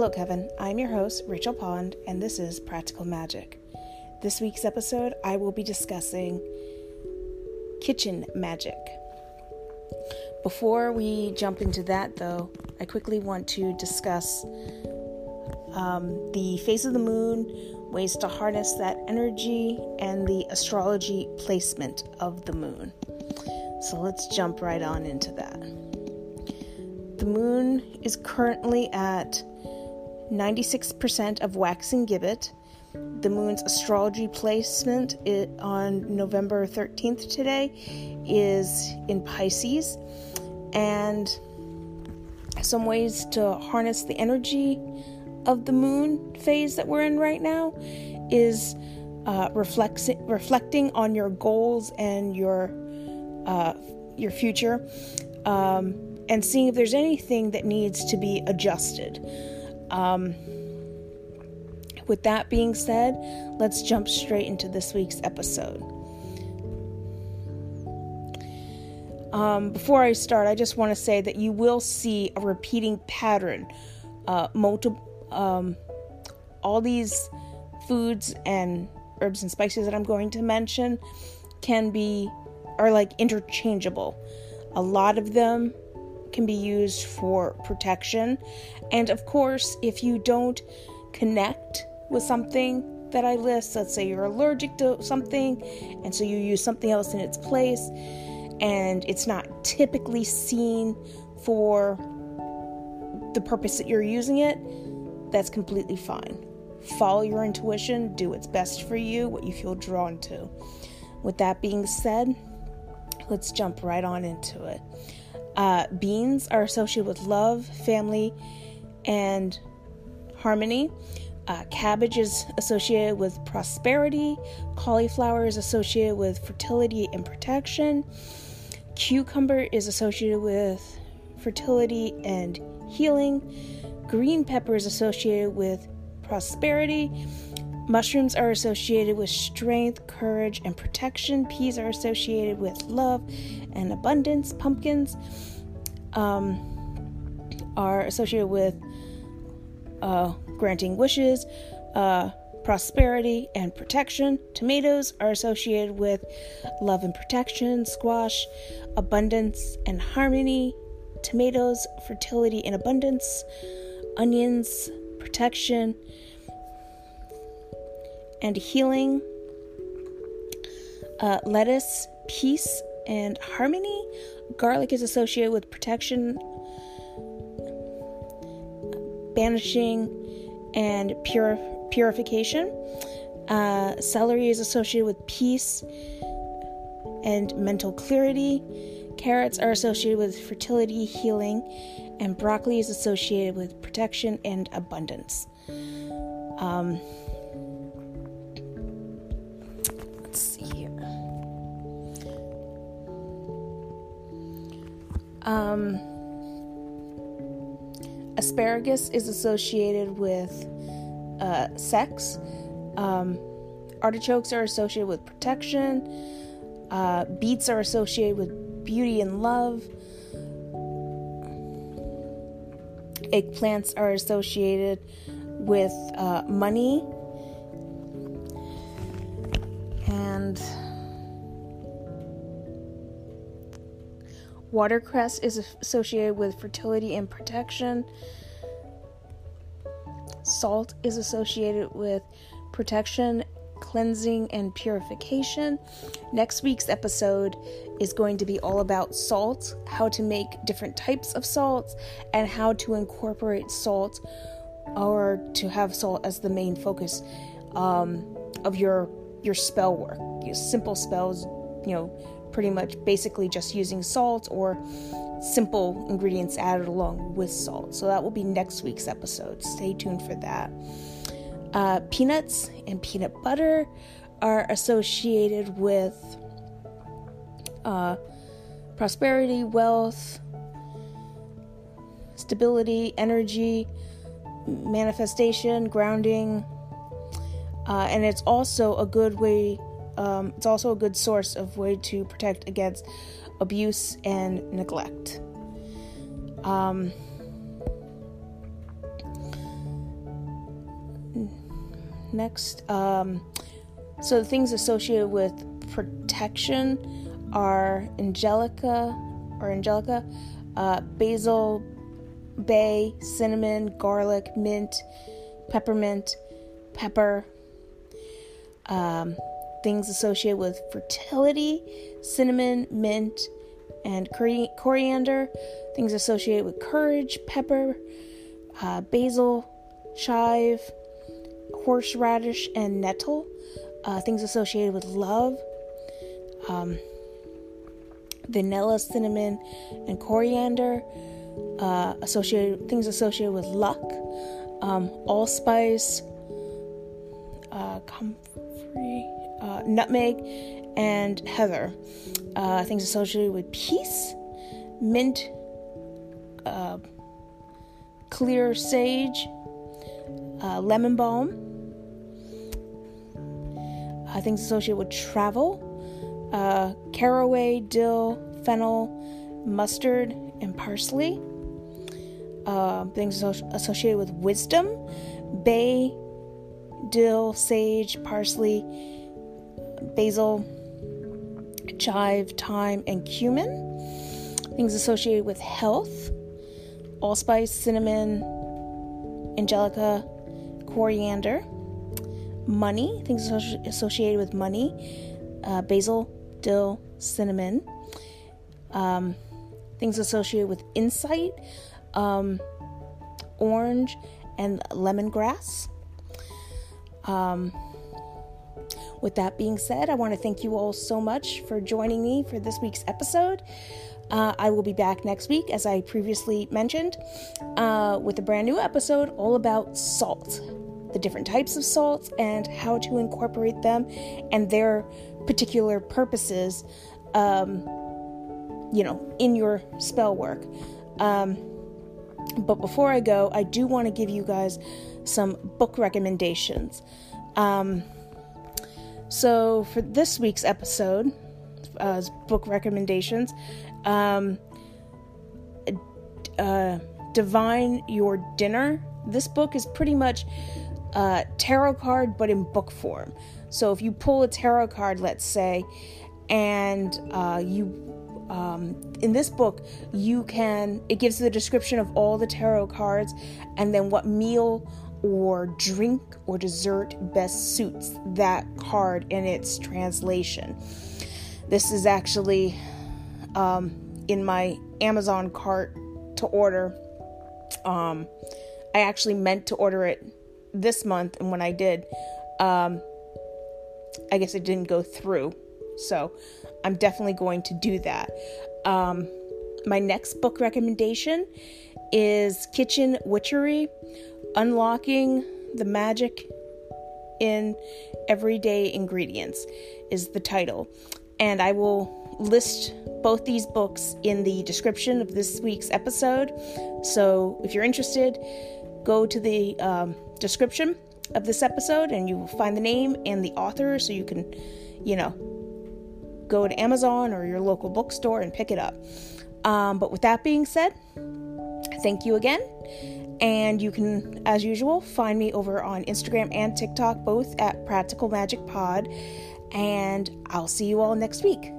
Hello, coven. I'm your host, Rachel Pond, and this is Practical Magic. This week's episode, I will be discussing kitchen magic. Before we jump into that, though, I quickly want to discuss um, the phase of the moon, ways to harness that energy, and the astrology placement of the moon. So let's jump right on into that. The moon is currently at 96% of waxing gibbous. The moon's astrology placement on November 13th today is in Pisces. And some ways to harness the energy of the moon phase that we're in right now is uh, reflecting reflecting on your goals and your uh, your future, um, and seeing if there's anything that needs to be adjusted. Um, with that being said, let's jump straight into this week's episode. Um, before I start, I just want to say that you will see a repeating pattern. Uh, multiple, um, all these foods and herbs and spices that I'm going to mention can be are like interchangeable. A lot of them can be used for protection, and of course, if you don't connect with something that I list, let's say you're allergic to something, and so you use something else in its place and it's not typically seen for the purpose that you're using it, that's completely fine. Follow your intuition, do what's best for you, what you feel drawn to. With that being said, let's jump right on into it. Uh, beans are associated with love, family, and harmony. Uh, cabbage is associated with prosperity. Cauliflower is associated with fertility and protection. Cucumber is associated with fertility and healing. Green pepper is associated with prosperity. Mushrooms are associated with strength, courage, and protection. Peas are associated with love and abundance. Pumpkins um, are associated with uh, granting wishes. Uh, prosperity and protection. Tomatoes are associated with love and protection, squash, abundance and harmony. Tomatoes, fertility and abundance. Onions, protection and healing. Uh, lettuce, peace and harmony. Garlic is associated with protection, banishing, and pure purification. Uh, celery is associated with peace and mental clarity. Carrots are associated with fertility, healing, and broccoli is associated with protection and abundance. Um, Um, asparagus is associated with uh, sex. Um, artichokes are associated with protection. Uh, beets are associated with beauty and love. Eggplants are associated with uh, money. Watercress is associated with fertility and protection. Salt is associated with protection, cleansing, and purification. Next week's episode is going to be all about salt, how to make different types of salts, and how to incorporate salt or to have salt as the main focus um, of your your spell work. Your simple spells, you know, pretty much basically just using salt or simple ingredients added along with salt. So that will be next week's episode. Stay tuned for that. Uh, peanuts and peanut butter are associated with uh, prosperity, wealth, stability, energy, manifestation, grounding, uh, and it's also a good way. Um, it's also a good source of way to protect against abuse and neglect. Um, next. Um, so the things associated with protection are angelica or angelica, uh, basil, bay, cinnamon, garlic, mint, peppermint, pepper. Um, things associated with fertility, cinnamon, mint, and coriander. Things associated with courage, pepper, uh, basil, chive, horseradish, and nettle. Uh, things associated with love, um, vanilla, cinnamon, and coriander. Uh, associated things associated with luck, um, allspice, uh, comfrey, uh, nutmeg, and heather. Uh, things associated with peace, mint, uh, clary sage, uh, lemon balm. Uh, things associated with travel, uh, caraway, dill, fennel, mustard, and parsley. Things associated with wisdom, bay, dill, sage, parsley, basil, chive, thyme, and cumin. Things associated with health, allspice, cinnamon, angelica, coriander. Money, things associated with money, uh, basil, dill, cinnamon. Um, things associated with insight, um, orange, and lemongrass. Um, with that being said, I want to thank you all so much for joining me for this week's episode. Uh, I will be back next week, as I previously mentioned, uh, with a brand new episode all about salt, the different types of salt, and how to incorporate them and their particular purposes, um, you know, in your spell work. Um, but before I go, I do want to give you guys some book recommendations. Um, so, for this week's episode, uh, book recommendations, um, uh, Divine Your Dinner. This book is pretty much a tarot card, but in book form. So, if you pull a tarot card, let's say, and uh, you um, in this book, you can, it gives the description of all the tarot cards and then what meal or drink or dessert best suits that card in its translation. This is actually um, in my Amazon cart to order. Um, I actually meant to order it this month, and when I did, um, I guess it didn't go through. So I'm definitely going to do that. Um, my next book recommendation is Kitchen Witchery Unlocking the Magic in Everyday Ingredients, is the title. And I will list both these books in the description of this week's episode. So if you're interested, go to the um, description of this episode and you will find the name and the author so you can, you know, go to Amazon or your local bookstore and pick it up. Um, but with that being said, thank you again. And you can, as usual, find me over on Instagram and TikTok, both at Practical Magic Pod. And I'll see you all next week.